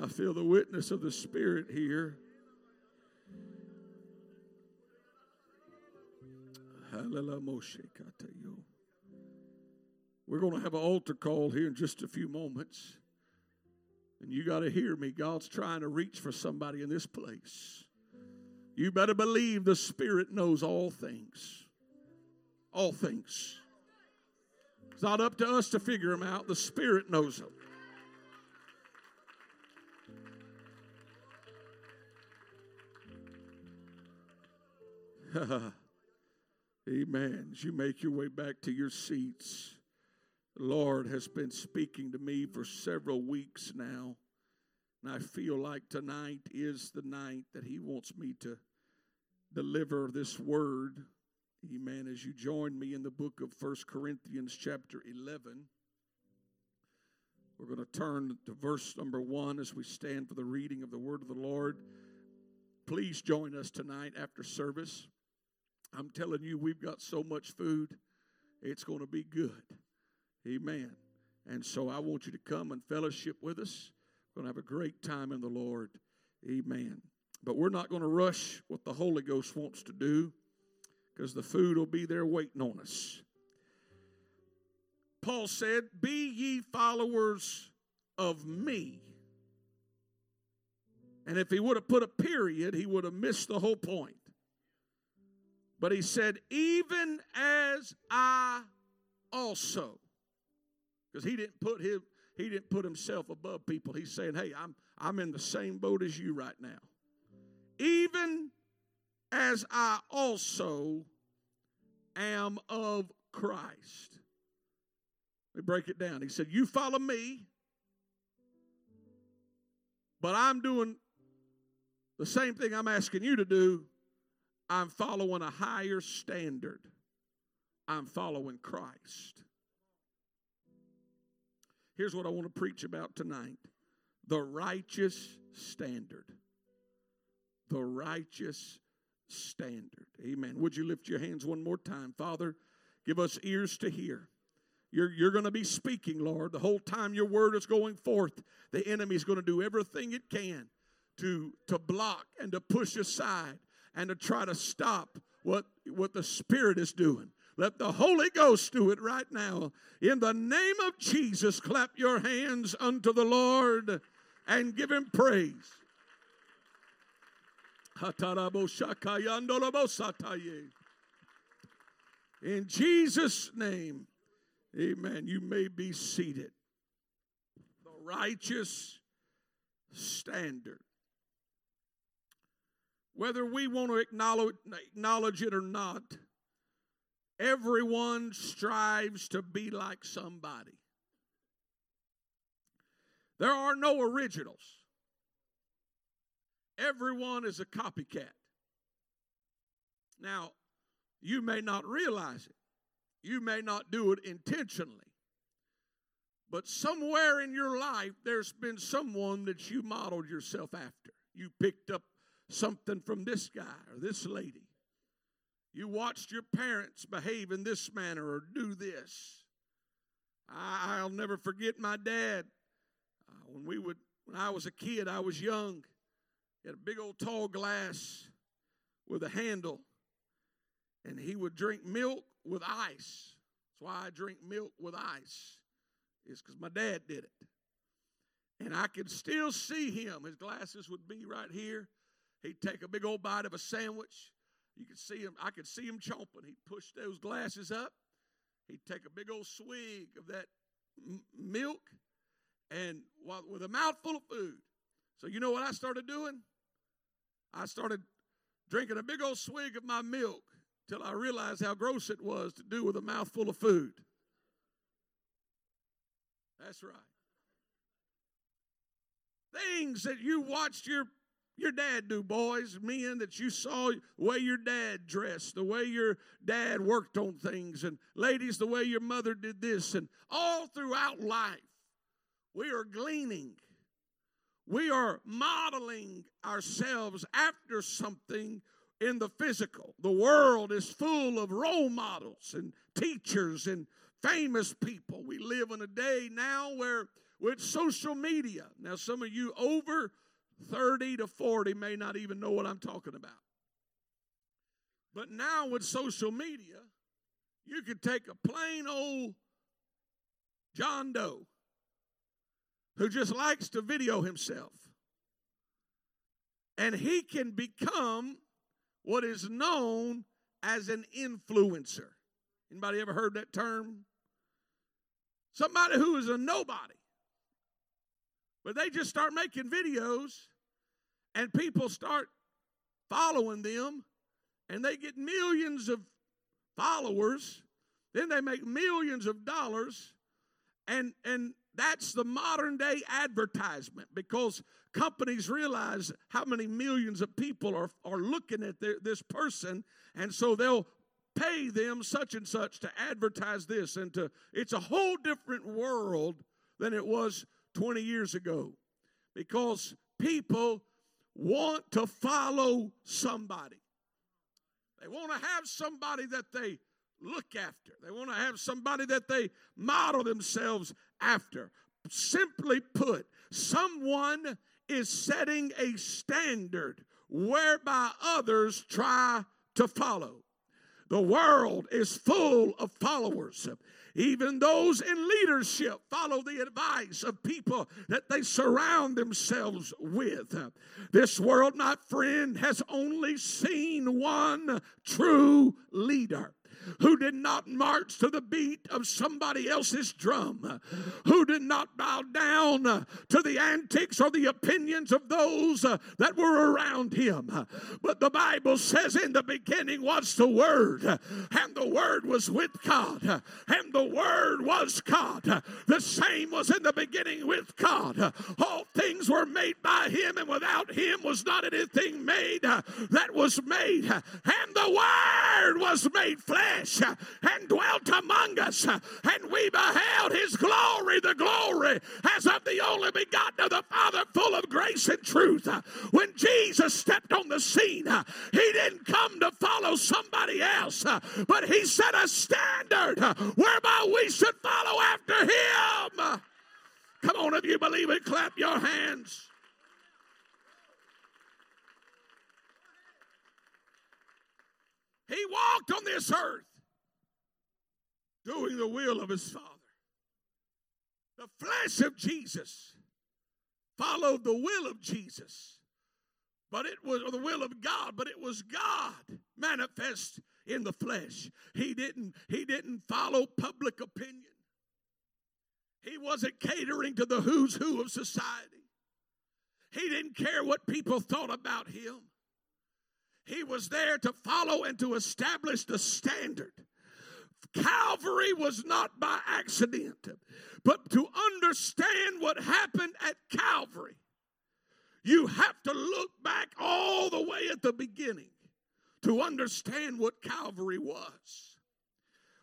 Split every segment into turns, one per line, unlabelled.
I feel the witness of the Spirit here. We're going to have an altar call here in just a few moments. And you got to hear me. God's trying to reach for somebody in this place. You better believe the Spirit knows all things. All things. It's not up to us to figure them out, the Spirit knows them. Amen. As you make your way back to your seats, the Lord has been speaking to me for several weeks now. And I feel like tonight is the night that He wants me to deliver this word. Amen. As you join me in the book of First Corinthians, chapter 11, we're going to turn to verse number one as we stand for the reading of the word of the Lord. Please join us tonight after service. I'm telling you, we've got so much food, it's going to be good. Amen. And so I want you to come and fellowship with us. We're going to have a great time in the Lord. Amen. But we're not going to rush what the Holy Ghost wants to do because the food will be there waiting on us. Paul said, Be ye followers of me. And if he would have put a period, he would have missed the whole point. But he said, Even as I also. Because he didn't put him, he didn't put himself above people. He's saying, Hey, I'm I'm in the same boat as you right now. Even as I also am of Christ. Let me break it down. He said, You follow me, but I'm doing the same thing I'm asking you to do I'm following a higher standard. I'm following Christ. Here's what I want to preach about tonight the righteous standard. The righteous standard. Amen. Would you lift your hands one more time? Father, give us ears to hear. You're, you're going to be speaking, Lord. The whole time your word is going forth, the enemy is going to do everything it can to, to block and to push aside and to try to stop what, what the Spirit is doing. Let the Holy Ghost do it right now. In the name of Jesus, clap your hands unto the Lord and give him praise. In Jesus' name, amen. You may be seated. The righteous standard whether we want to acknowledge, acknowledge it or not, everyone strives to be like somebody. There are no originals. Everyone is a copycat. Now, you may not realize it. You may not do it intentionally. But somewhere in your life, there's been someone that you modeled yourself after. You picked up something from this guy or this lady. You watched your parents behave in this manner or do this. I, will never forget my dad. Uh, when we would, when I was a kid, I was young. He had a big old tall glass with a handle, and he would drink milk with ice. That's why I drink milk with ice. Is because my dad did it. And I could still see him. His glasses would be right here. He'd take a big old bite of a sandwich. You could see him, I could see him chomping. He'd push those glasses up. He'd take a big old swig of that m- milk and while, with a mouthful of food. So, you know what I started doing? I started drinking a big old swig of my milk till I realized how gross it was to do with a mouthful of food. That's right. Things that you watched your your dad do, boys, men, that you saw the way your dad dressed, the way your dad worked on things, and ladies, the way your mother did this, and all throughout life, we are gleaning. We are modeling ourselves after something in the physical. The world is full of role models and teachers and famous people. We live in a day now where with social media. Now, some of you over 30 to 40 may not even know what I'm talking about. But now with social media, you could take a plain old John Doe who just likes to video himself. And he can become what is known as an influencer. Anybody ever heard that term? Somebody who is a nobody. They just start making videos and people start following them and they get millions of followers. Then they make millions of dollars and and that's the modern day advertisement because companies realize how many millions of people are, are looking at their, this person, and so they'll pay them such and such to advertise this and to it's a whole different world than it was 20 years ago because people want to follow somebody. They want to have somebody that they look after. They want to have somebody that they model themselves after. Simply put someone is setting a standard whereby others try to follow. The world is full of followers. Even those in leadership follow the advice of people that they surround themselves with. This world, my friend, has only seen one true leader who did not march to the beat of somebody else's drum, who did not bow down to the antics or the opinions of those uh, that were around him. But the Bible says, In the beginning was the Word, and the Word was with God, and the Word was God. The same was in the beginning with God. All things were made by Him, and without Him was not anything made uh, that was made. And the Word was made flesh flesh and dwelt among us, and we beheld his glory, the glory as of the only begotten of the Father, full of grace and truth. When Jesus stepped on the scene, he didn't come to follow somebody else, but he set a standard whereby we should follow after him. Come on, if you believe it, clap your hands. He walked on this earth doing the will of his Father. The flesh of Jesus followed the will of Jesus, but it was the will of God, but it was God manifest in the flesh. He didn't, he didn't follow public opinion. He wasn't catering to the who's who of society. He didn't care what people thought about him. He was there to follow and to establish the standard. Calvary was not by accident, but to understand what happened at Calvary, you have to look back all the way at the beginning to understand what Calvary was.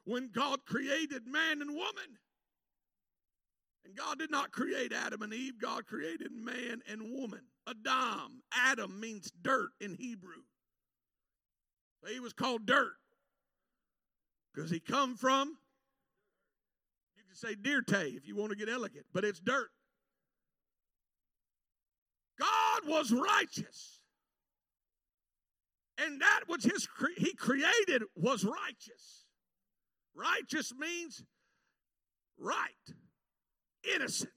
When God created man and woman, and God did not create Adam and Eve, God created man and woman. Adam, Adam means dirt in Hebrew. He was called dirt. Because he come from you can say Dirte if you want to get elegant but it's dirt. God was righteous. And that which his he created was righteous. Righteous means right innocent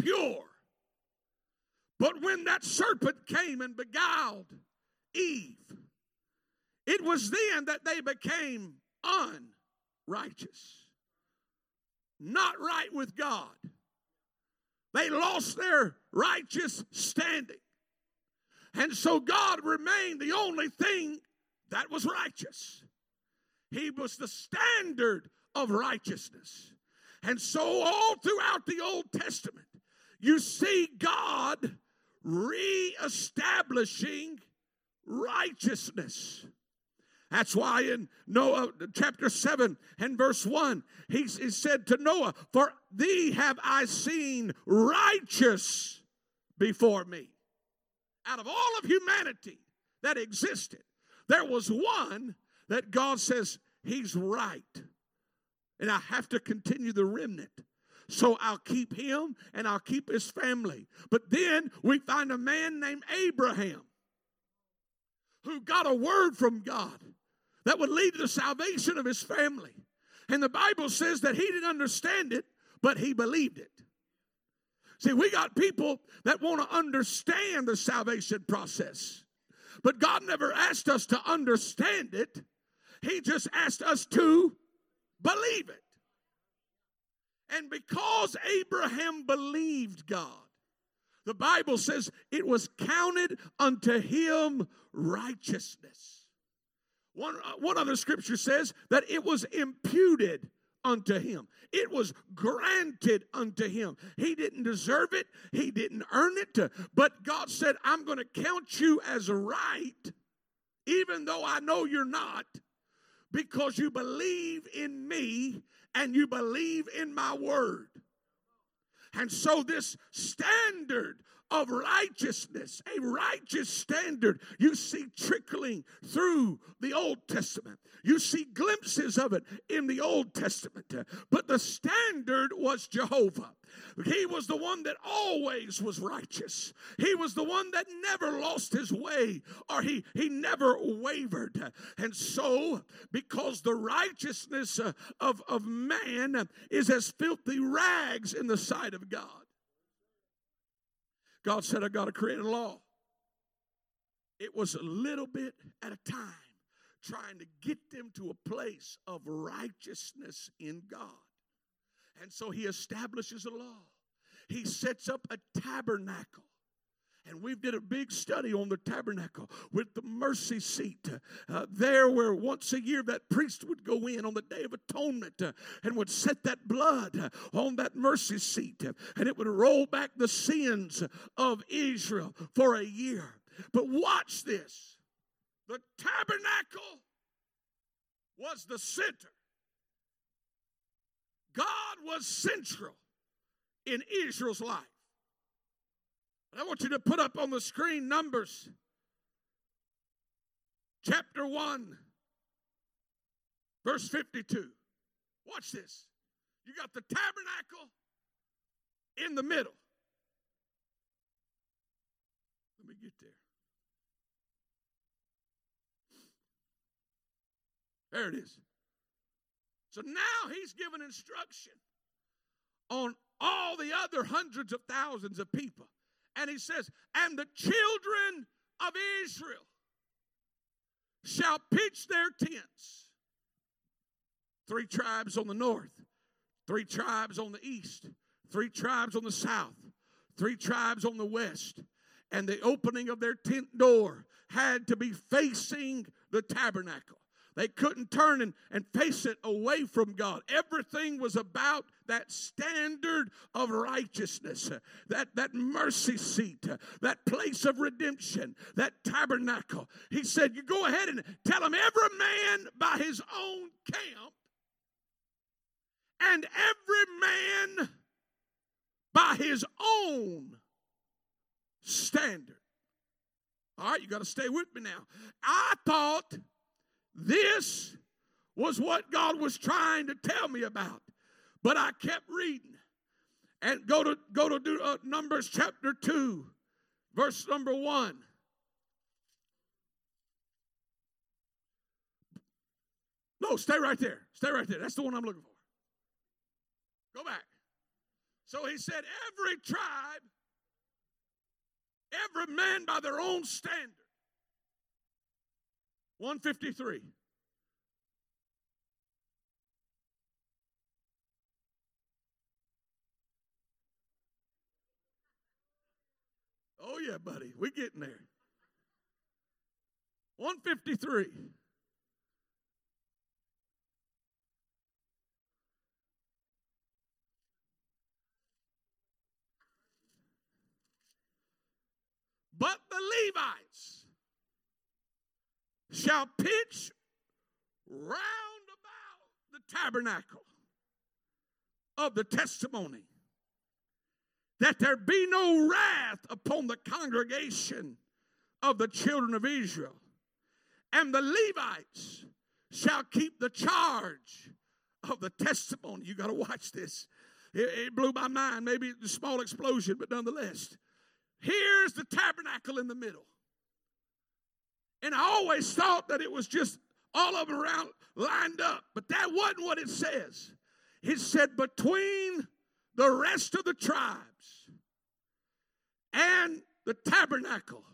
pure. But when that serpent came and beguiled eve it was then that they became unrighteous, not right with God. They lost their righteous standing. And so God remained the only thing that was righteous. He was the standard of righteousness. And so, all throughout the Old Testament, you see God reestablishing righteousness. That's why in Noah chapter 7 and verse 1, he, he said to Noah, For thee have I seen righteous before me. Out of all of humanity that existed, there was one that God says, He's right. And I have to continue the remnant. So I'll keep him and I'll keep his family. But then we find a man named Abraham who got a word from God that would lead to the salvation of his family. And the Bible says that he didn't understand it, but he believed it. See, we got people that want to understand the salvation process, but God never asked us to understand it. He just asked us to believe it. And because Abraham believed God, the Bible says it was counted unto him righteousness. One, uh, one other scripture says that it was imputed unto him. It was granted unto him. He didn't deserve it, he didn't earn it, but God said, I'm going to count you as right, even though I know you're not, because you believe in me and you believe in my word. And so, this standard of righteousness, a righteous standard you see trickling through the Old Testament. You see glimpses of it in the Old Testament. But the standard was Jehovah. He was the one that always was righteous. He was the one that never lost his way or he, he never wavered. And so, because the righteousness uh, of, of man is as filthy rags in the sight of God, God said, I got to create a law. It was a little bit at a time trying to get them to a place of righteousness in God. And so he establishes a law. He sets up a tabernacle. And we did a big study on the tabernacle with the mercy seat uh, there, where once a year that priest would go in on the Day of Atonement uh, and would set that blood uh, on that mercy seat, uh, and it would roll back the sins of Israel for a year. But watch this the tabernacle was the center, God was central in Israel's life. I want you to put up on the screen Numbers chapter 1, verse 52. Watch this. You got the tabernacle in the middle. Let me get there. There it is. So now he's given instruction on all the other hundreds of thousands of people. And he says, And the children of Israel shall pitch their tents. Three tribes on the north, three tribes on the east, three tribes on the south, three tribes on the west. And the opening of their tent door had to be facing the tabernacle. They couldn't turn and, and face it away from God. Everything was about that standard of righteousness, that, that mercy seat, that place of redemption, that tabernacle. He said, You go ahead and tell him every man by his own camp, and every man by his own standard. All right, you got to stay with me now. I thought this was what God was trying to tell me about. But I kept reading. And go to go to do, uh, Numbers chapter 2, verse number 1. No, stay right there. Stay right there. That's the one I'm looking for. Go back. So he said, every tribe, every man by their own standard 153. Oh, yeah, buddy. We're getting there. 153. But the Levites shall pitch round about the tabernacle of the testimony, that there be no wrath upon the congregation of the children of Israel. And the Levites shall keep the charge of the testimony. You got to watch this. it, it blew my mind. Maybe a small explosion, but nonetheless. Here's the tabernacle in the middle. And I always thought that it was just all of them around lined up, but that wasn't what it says. It said between the rest of the tribes and the tabernacle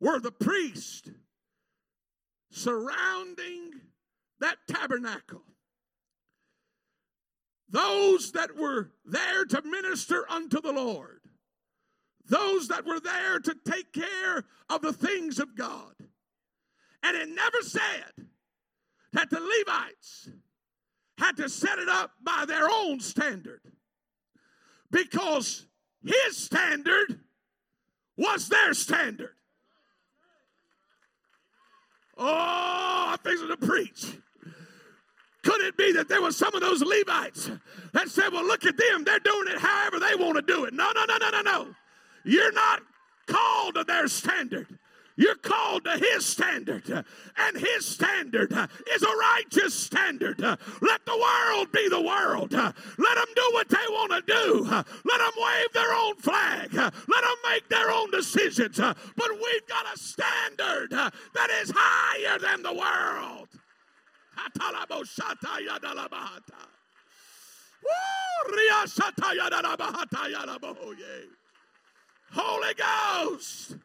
were the priest surrounding that tabernacle. Those that were there to minister unto the Lord, those that were there to take care of the things of God. And it never said that the Levites had to set it up by their own standard because his standard was their standard. Oh, I'm fixing to preach. Could it be that there was some of those Levites that said, Well, look at them. They're doing it however they want to do it. No, no, no, no, no, no. You're not called to their standard. You're called to His standard, and His standard is a righteous standard. Let the world be the world. Let them do what they want to do. Let them wave their own flag. Let them make their own decisions. But we've got a standard that is higher than the world. Holy Ghost.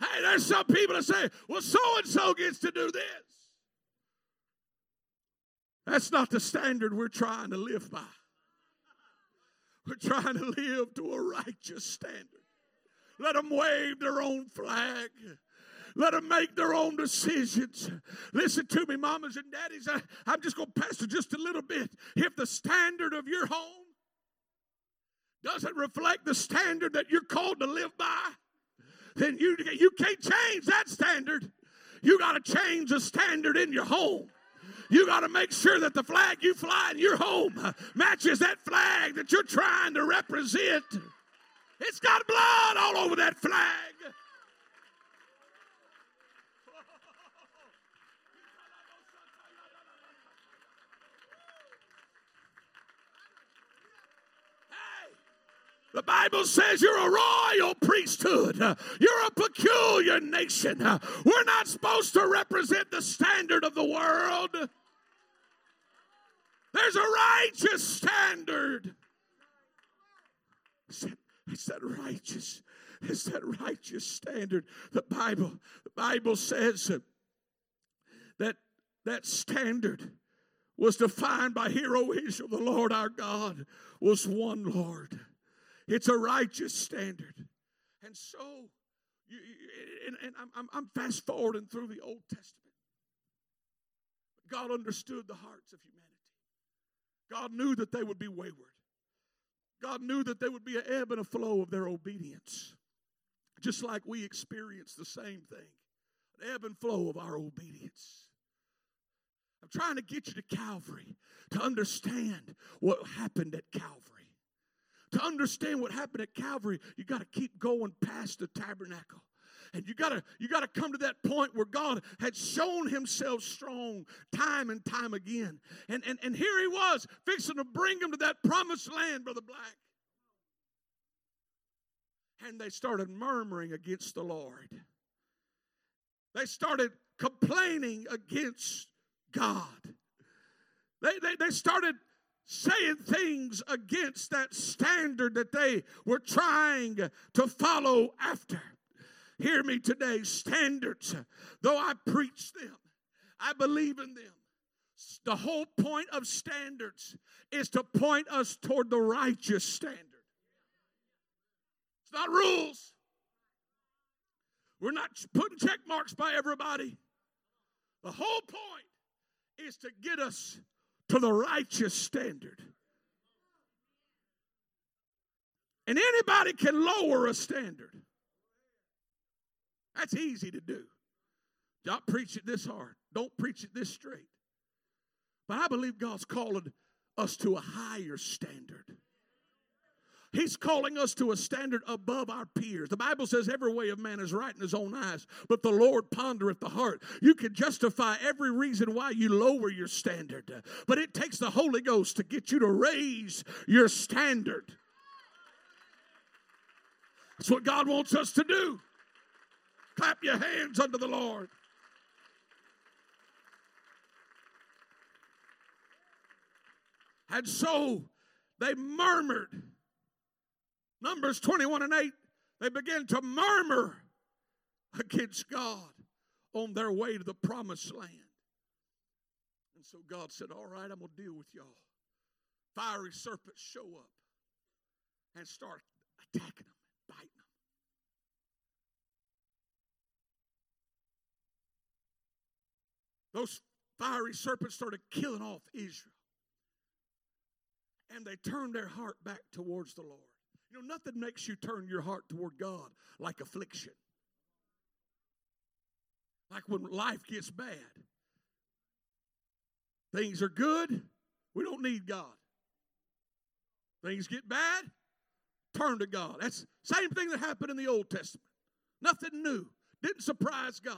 Hey, there's some people that say, well, so and so gets to do this. That's not the standard we're trying to live by. We're trying to live to a righteous standard. Let them wave their own flag. Let them make their own decisions. Listen to me, mamas and daddies. I, I'm just going to pastor just a little bit. If the standard of your home doesn't reflect the standard that you're called to live by, then you, you can't change that standard. You got to change the standard in your home. You got to make sure that the flag you fly in your home matches that flag that you're trying to represent. It's got blood all over that flag. The Bible says you're a royal priesthood. You're a peculiar nation. We're not supposed to represent the standard of the world. There's a righteous standard. It's that righteous. It's that righteous standard. The Bible, the Bible says that that standard was defined by hero Israel. The Lord our God was one Lord. It's a righteous standard. And so, you, and, and I'm, I'm fast forwarding through the Old Testament. God understood the hearts of humanity. God knew that they would be wayward. God knew that there would be an ebb and a flow of their obedience. Just like we experience the same thing an ebb and flow of our obedience. I'm trying to get you to Calvary to understand what happened at Calvary. To understand what happened at Calvary, you got to keep going past the tabernacle. And you gotta you gotta come to that point where God had shown himself strong time and time again. And and, and here he was, fixing to bring him to that promised land, Brother Black. And they started murmuring against the Lord. They started complaining against God. They, they, they started saying things against that standard that they were trying to follow after. Hear me today standards, though I preach them, I believe in them. The whole point of standards is to point us toward the righteous standard. It's not rules. We're not putting check marks by everybody. The whole point is to get us to the righteous standard. And anybody can lower a standard. That's easy to do. Don't preach it this hard. Don't preach it this straight. But I believe God's calling us to a higher standard. He's calling us to a standard above our peers. The Bible says every way of man is right in his own eyes, but the Lord pondereth the heart. You can justify every reason why you lower your standard, but it takes the Holy Ghost to get you to raise your standard. That's what God wants us to do. Clap your hands unto the Lord. And so they murmured. Numbers 21 and 8, they began to murmur against God on their way to the promised land. And so God said, All right, I'm going to deal with y'all. Fiery serpents show up and start attacking them biting them. Those fiery serpents started killing off Israel and they turned their heart back towards the Lord. You know, nothing makes you turn your heart toward God like affliction. Like when life gets bad. Things are good, we don't need God. Things get bad, turn to God. That's same thing that happened in the Old Testament. Nothing new. Didn't surprise God.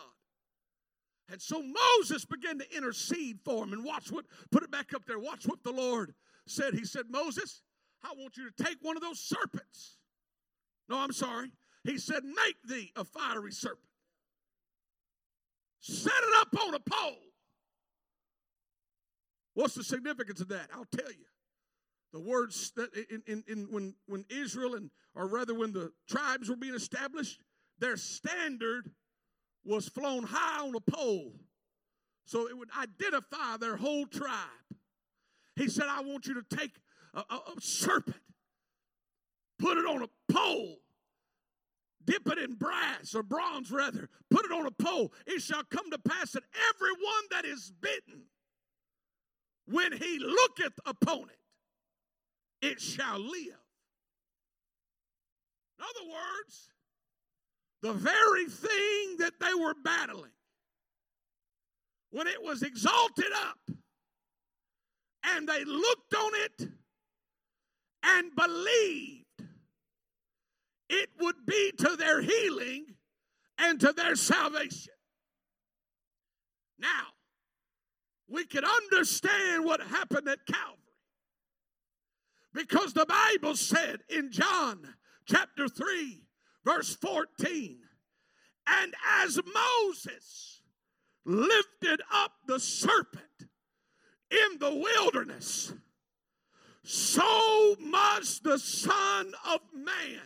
And so Moses began to intercede for him and watch what, put it back up there, watch what the Lord said, He said, Moses, I want you to take one of those serpents. No, I'm sorry. He said, Make thee a fiery serpent. Set it up on a pole. What's the significance of that? I'll tell you. The words that in, in, in when, when Israel and or rather when the tribes were being established, their standard was flown high on a pole. So it would identify their whole tribe. He said, I want you to take a, a serpent, put it on a pole, dip it in brass or bronze rather, put it on a pole. It shall come to pass that everyone that is bitten, when he looketh upon it, it shall live. In other words, the very thing that they were battling, when it was exalted up, and they looked on it and believed it would be to their healing and to their salvation. Now, we can understand what happened at Calvary because the Bible said in John chapter 3, verse 14, and as Moses lifted up the serpent in the wilderness, so must the Son of Man.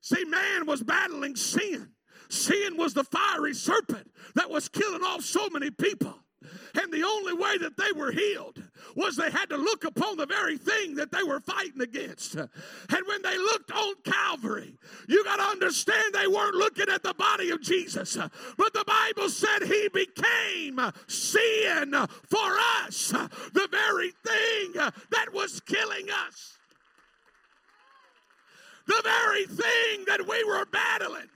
See, man was battling sin. Sin was the fiery serpent that was killing off so many people. And the only way that they were healed was they had to look upon the very thing that they were fighting against. And when they looked on Calvary, you got to understand they weren't looking at the body of Jesus, but the Bible said he became sin for us, the very thing that was killing us. The very thing that we were battling.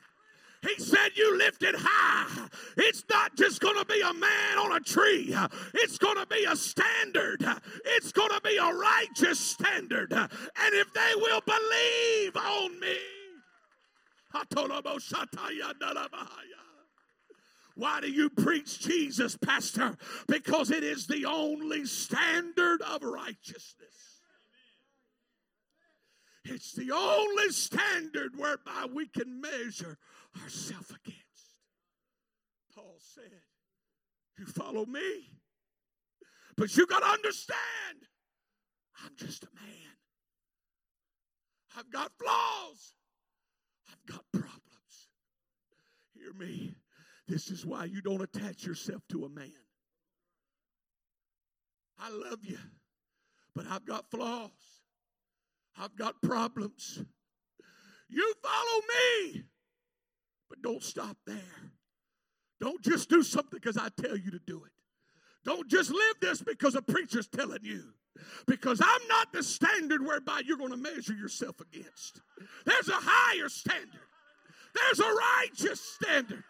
He said, You lift it high. It's not just going to be a man on a tree, it's going to be a standard. It's going to be a righteous standard. And if they will believe on me, why do you preach Jesus, Pastor? Because it is the only standard of righteousness. It's the only standard whereby we can measure ourselves against. Paul said, You follow me, but you got to understand, I'm just a man. I've got flaws, I've got problems. Hear me. This is why you don't attach yourself to a man. I love you, but I've got flaws. I've got problems. You follow me. But don't stop there. Don't just do something because I tell you to do it. Don't just live this because a preacher's telling you. Because I'm not the standard whereby you're going to measure yourself against. There's a higher standard, there's a righteous standard.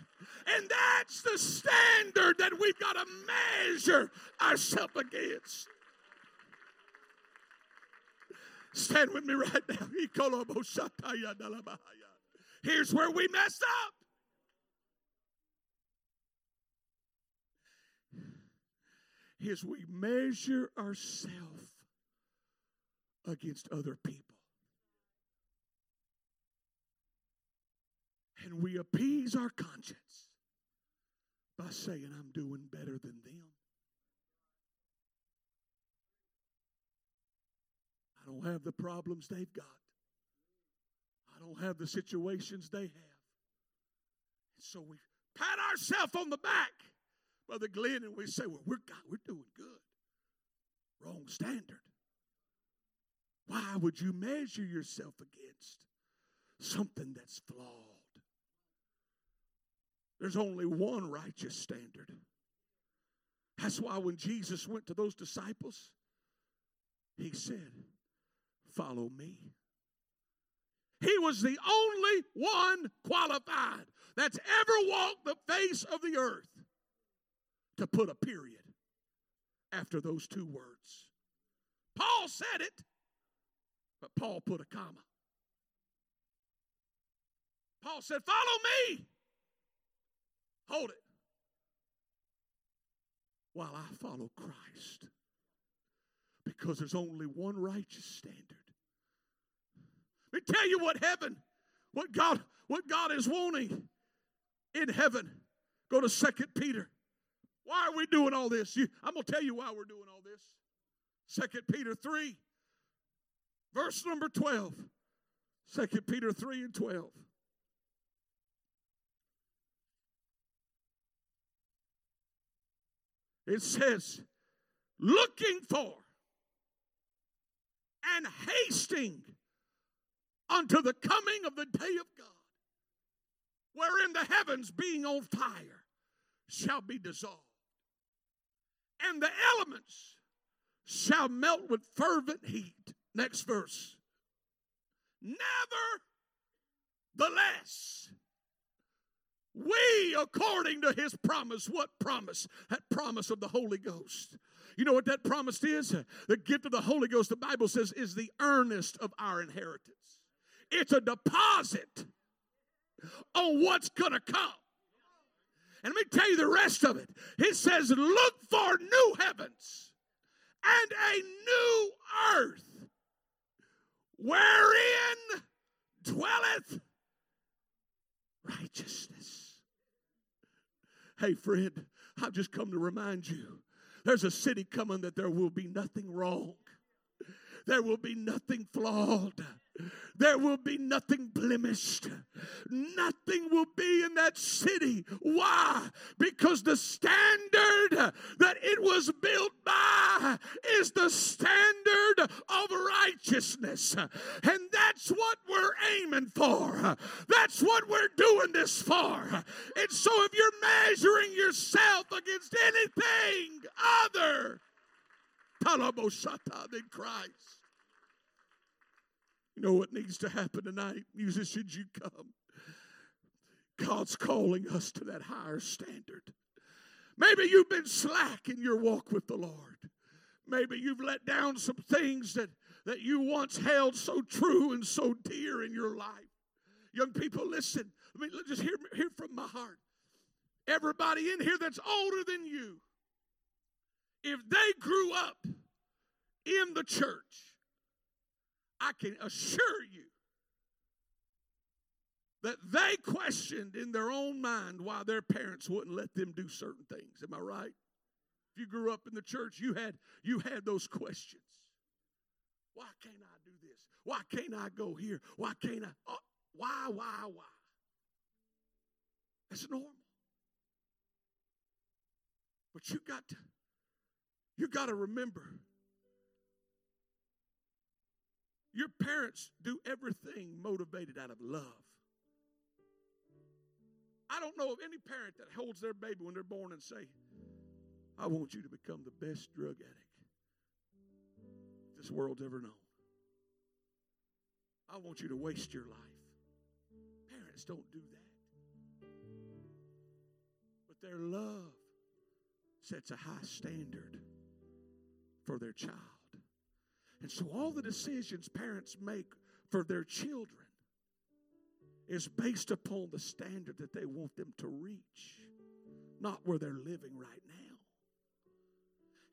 And that's the standard that we've got to measure ourselves against. Stand with me right now. Here's where we messed up. Is we measure ourselves against other people. And we appease our conscience by saying, I'm doing better than them. I don't have the problems they've got. I don't have the situations they have. And so we pat ourselves on the back, Brother Glenn, and we say, Well, we're God, we're doing good. Wrong standard. Why would you measure yourself against something that's flawed? There's only one righteous standard. That's why when Jesus went to those disciples, he said, Follow me. He was the only one qualified that's ever walked the face of the earth to put a period after those two words. Paul said it, but Paul put a comma. Paul said, Follow me. Hold it. While I follow Christ. Because there's only one righteous standard. Tell you what heaven, what God, what God is wanting in heaven. Go to Second Peter. Why are we doing all this? You, I'm going to tell you why we're doing all this. Second Peter 3, verse number 12. Second Peter 3 and 12. It says, looking for and hasting unto the coming of the day of God, wherein the heavens being on fire shall be dissolved, and the elements shall melt with fervent heat. Next verse. Nevertheless, we, according to his promise, what promise? That promise of the Holy Ghost. You know what that promise is? The gift of the Holy Ghost, the Bible says, is the earnest of our inheritance. It's a deposit on what's going to come. And let me tell you the rest of it. It says, Look for new heavens and a new earth wherein dwelleth righteousness. Hey, friend, I've just come to remind you there's a city coming that there will be nothing wrong, there will be nothing flawed. There will be nothing blemished. Nothing will be in that city. Why? Because the standard that it was built by is the standard of righteousness. And that's what we're aiming for. That's what we're doing this for. And so if you're measuring yourself against anything other than Christ, you know what needs to happen tonight? Musicians, you come. God's calling us to that higher standard. Maybe you've been slack in your walk with the Lord. Maybe you've let down some things that, that you once held so true and so dear in your life. Young people, listen. I mean, just hear, hear from my heart. Everybody in here that's older than you, if they grew up in the church, I can assure you that they questioned in their own mind why their parents wouldn't let them do certain things. Am I right? If you grew up in the church, you had you had those questions. Why can't I do this? Why can't I go here? Why can't I? Oh, why, why, why? That's normal. But you got to you got to remember Your parents do everything motivated out of love. I don't know of any parent that holds their baby when they're born and say, I want you to become the best drug addict this world's ever known. I want you to waste your life. Parents don't do that. But their love sets a high standard for their child. And so all the decisions parents make for their children is based upon the standard that they want them to reach, not where they're living right now.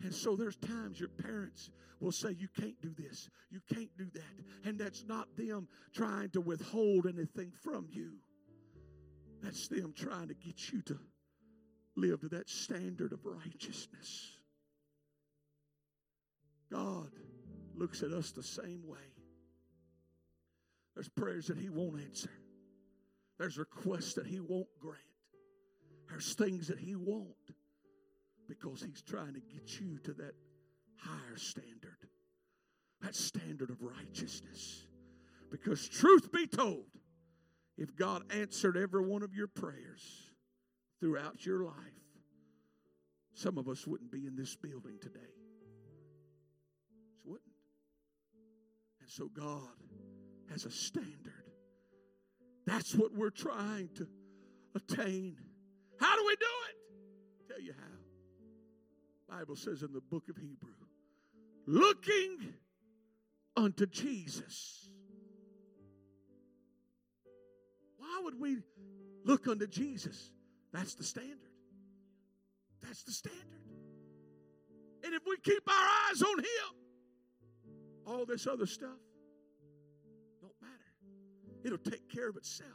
And so there's times your parents will say, You can't do this, you can't do that. And that's not them trying to withhold anything from you, that's them trying to get you to live to that standard of righteousness. God looks at us the same way. There's prayers that He won't answer. There's requests that He won't grant. There's things that He won't because He's trying to get you to that higher standard, that standard of righteousness. Because, truth be told, if God answered every one of your prayers throughout your life, some of us wouldn't be in this building today. And so, God has a standard that's what we're trying to attain. How do we do it? Tell you how. Bible says in the book of Hebrew, looking unto Jesus. Why would we look unto Jesus? That's the standard. That's the standard. And if we keep our eyes on Him, all this other stuff don't matter. It'll take care of itself.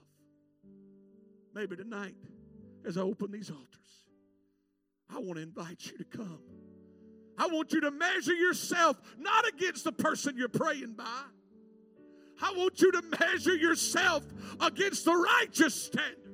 Maybe tonight, as I open these altars, I want to invite you to come. I want you to measure yourself not against the person you're praying by. I want you to measure yourself against the righteous standard.